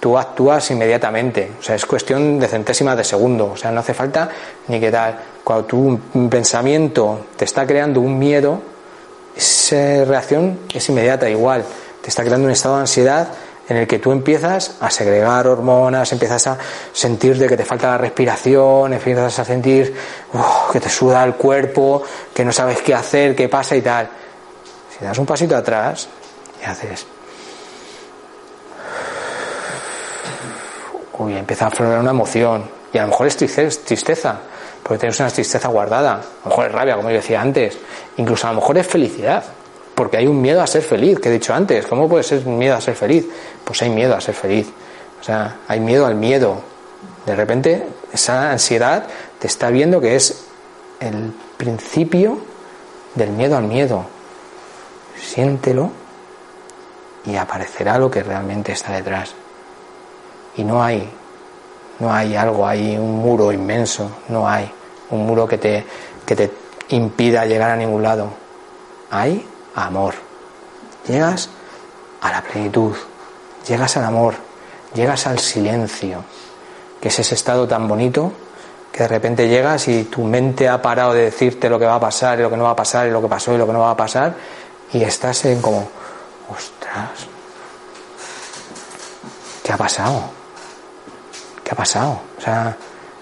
tú actúas inmediatamente. O sea, es cuestión de centésimas de segundo. O sea, no hace falta ni que tal. Cuando tu pensamiento te está creando un miedo, esa reacción es inmediata, igual, te está creando un estado de ansiedad en el que tú empiezas a segregar hormonas, empiezas a sentir de que te falta la respiración, empiezas a sentir que te suda el cuerpo, que no sabes qué hacer, qué pasa y tal. Si das un pasito atrás y haces... Uy, empieza a aflorar una emoción. Y a lo mejor es tristeza, porque tienes una tristeza guardada. A lo mejor es rabia, como yo decía antes. Incluso a lo mejor es felicidad porque hay un miedo a ser feliz, que he dicho antes. ¿Cómo puede ser miedo a ser feliz? Pues hay miedo a ser feliz. O sea, hay miedo al miedo. De repente, esa ansiedad te está viendo que es el principio del miedo al miedo. Siéntelo y aparecerá lo que realmente está detrás. Y no hay, no hay algo, hay un muro inmenso, no hay un muro que te, que te impida llegar a ningún lado. Hay amor. Llegas a la plenitud, llegas al amor, llegas al silencio, que es ese estado tan bonito que de repente llegas y tu mente ha parado de decirte lo que va a pasar y lo que no va a pasar y lo que pasó y lo que no va a pasar y estás en como, ostras, ¿qué ha pasado? ¿Qué ha pasado? O sea,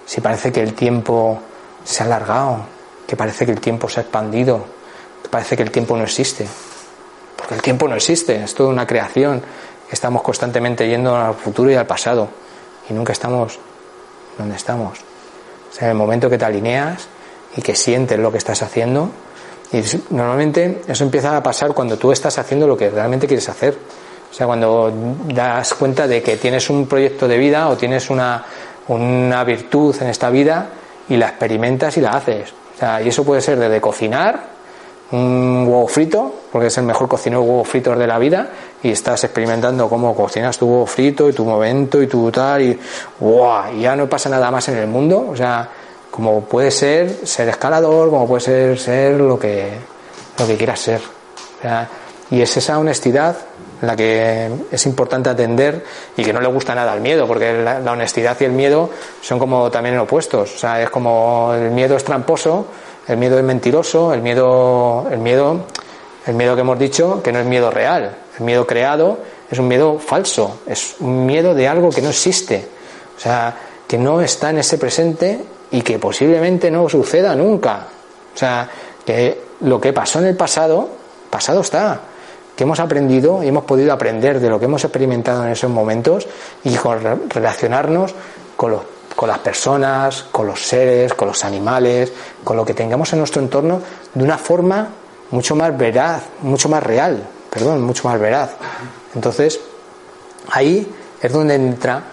si parece que el tiempo se ha alargado, que parece que el tiempo se ha expandido, parece que el tiempo no existe. Porque el tiempo no existe, es toda una creación. Estamos constantemente yendo al futuro y al pasado. Y nunca estamos donde estamos. O sea, en el momento que te alineas y que sientes lo que estás haciendo, y normalmente eso empieza a pasar cuando tú estás haciendo lo que realmente quieres hacer. O sea, cuando das cuenta de que tienes un proyecto de vida o tienes una, una virtud en esta vida y la experimentas y la haces. O sea, y eso puede ser desde cocinar un huevo frito, porque es el mejor cocinero de huevos fritos de la vida, y estás experimentando cómo cocinas tu huevo frito y tu momento y tu tal, y, ¡wow! y ya no pasa nada más en el mundo, o sea, como puede ser ser escalador, como puede ser ser lo que, lo que quieras ser. y es esa honestidad la que es importante atender y que no le gusta nada al miedo, porque la, la honestidad y el miedo son como también opuestos, o sea, es como el miedo es tramposo, el miedo es mentiroso, el miedo, el miedo, el miedo que hemos dicho que no es miedo real, el miedo creado es un miedo falso, es un miedo de algo que no existe, o sea, que no está en ese presente y que posiblemente no suceda nunca. O sea, que lo que pasó en el pasado, pasado está, que hemos aprendido y hemos podido aprender de lo que hemos experimentado en esos momentos y relacionarnos con con las personas, con los seres, con los animales, con lo que tengamos en nuestro entorno de una forma mucho más veraz, mucho más real, perdón, mucho más veraz. Entonces, ahí es donde entra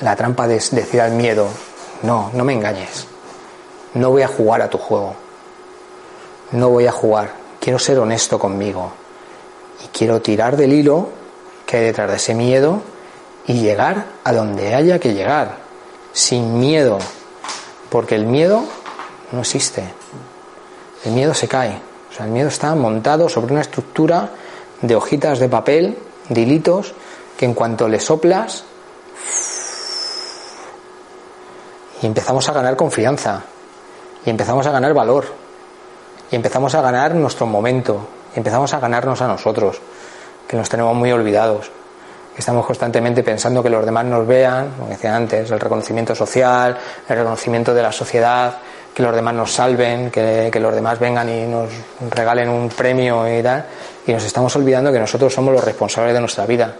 la trampa de decir al miedo, no, no me engañes, no voy a jugar a tu juego, no voy a jugar, quiero ser honesto conmigo y quiero tirar del hilo que hay detrás de ese miedo y llegar a donde haya que llegar, sin miedo, porque el miedo no existe. El miedo se cae. O sea, el miedo está montado sobre una estructura de hojitas de papel, de hilitos, que en cuanto le soplas, y empezamos a ganar confianza, y empezamos a ganar valor, y empezamos a ganar nuestro momento, empezamos a ganarnos a nosotros, que nos tenemos muy olvidados estamos constantemente pensando que los demás nos vean, como decía antes, el reconocimiento social, el reconocimiento de la sociedad, que los demás nos salven, que, los demás vengan y nos regalen un premio y tal, y nos estamos olvidando que nosotros somos los responsables de nuestra vida.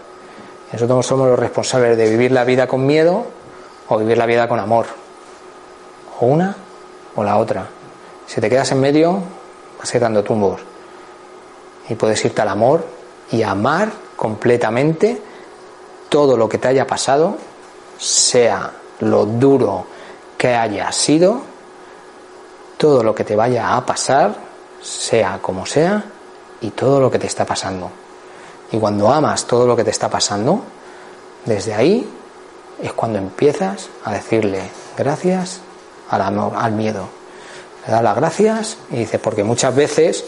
Nosotros somos los responsables de vivir la vida con miedo o vivir la vida con amor. O una o la otra. Si te quedas en medio, a ir dando tumbos. Y puedes irte al amor y amar completamente todo lo que te haya pasado, sea lo duro que haya sido, todo lo que te vaya a pasar, sea como sea, y todo lo que te está pasando. Y cuando amas todo lo que te está pasando, desde ahí es cuando empiezas a decirle gracias al, amor, al miedo. Le das las gracias y dices, porque muchas veces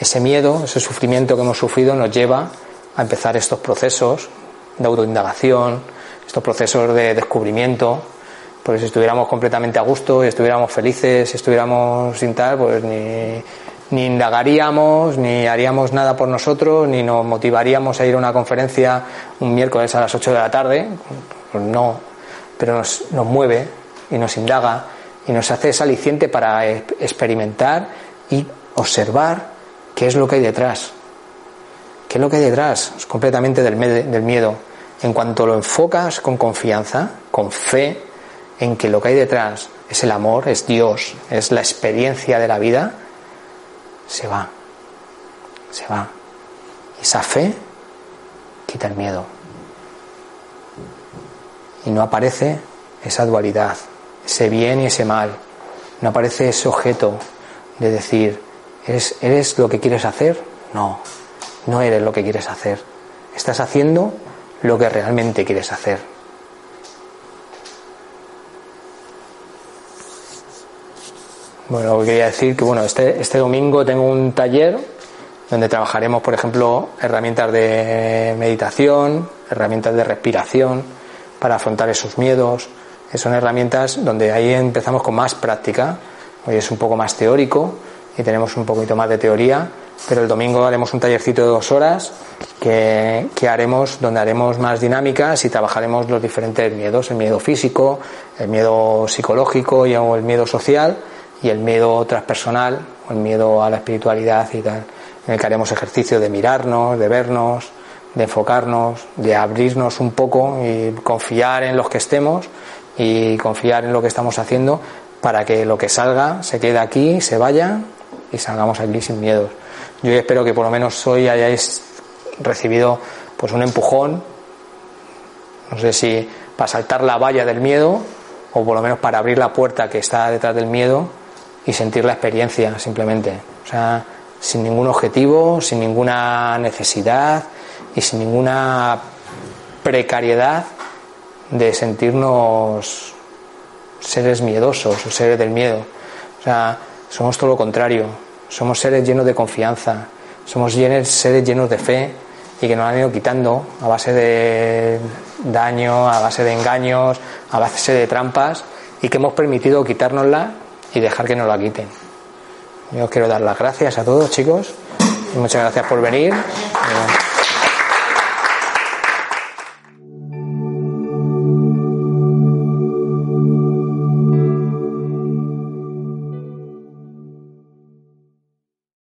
ese miedo, ese sufrimiento que hemos sufrido nos lleva a empezar estos procesos de autoindagación, estos procesos de descubrimiento Porque si estuviéramos completamente a gusto y estuviéramos felices, si estuviéramos sin tal, pues ni, ni indagaríamos, ni haríamos nada por nosotros, ni nos motivaríamos a ir a una conferencia un miércoles a las 8 de la tarde. Pues no, pero nos, nos mueve y nos indaga y nos hace esa aliciente para experimentar y observar qué es lo que hay detrás. ¿Qué es lo que hay detrás? Es completamente del, del miedo. En cuanto lo enfocas con confianza, con fe, en que lo que hay detrás es el amor, es Dios, es la experiencia de la vida, se va. Se va. Esa fe quita el miedo. Y no aparece esa dualidad, ese bien y ese mal. No aparece ese objeto de decir, ¿eres, ¿eres lo que quieres hacer? No, no eres lo que quieres hacer. Estás haciendo lo que realmente quieres hacer. Bueno, quería decir que bueno, este, este domingo tengo un taller donde trabajaremos, por ejemplo, herramientas de meditación, herramientas de respiración para afrontar esos miedos. Son herramientas donde ahí empezamos con más práctica. Hoy es un poco más teórico y tenemos un poquito más de teoría, pero el domingo haremos un tallercito de dos horas que, que, haremos, donde haremos más dinámicas y trabajaremos los diferentes miedos, el miedo físico, el miedo psicológico y el miedo social y el miedo transpersonal el miedo a la espiritualidad y tal, en el que haremos ejercicio de mirarnos, de vernos, de enfocarnos, de abrirnos un poco y confiar en los que estemos y confiar en lo que estamos haciendo para que lo que salga se quede aquí, se vaya y salgamos aquí sin miedos. Yo espero que por lo menos hoy hayáis recibido pues un empujón, no sé si para saltar la valla del miedo o por lo menos para abrir la puerta que está detrás del miedo y sentir la experiencia simplemente. O sea, sin ningún objetivo, sin ninguna necesidad y sin ninguna precariedad de sentirnos seres miedosos o seres del miedo. O sea, somos todo lo contrario. Somos seres llenos de confianza. Somos seres llenos de fe y que nos han ido quitando a base de daño, a base de engaños, a base de trampas y que hemos permitido quitárnosla y dejar que nos la quiten. Yo quiero dar las gracias a todos, chicos, muchas gracias por venir.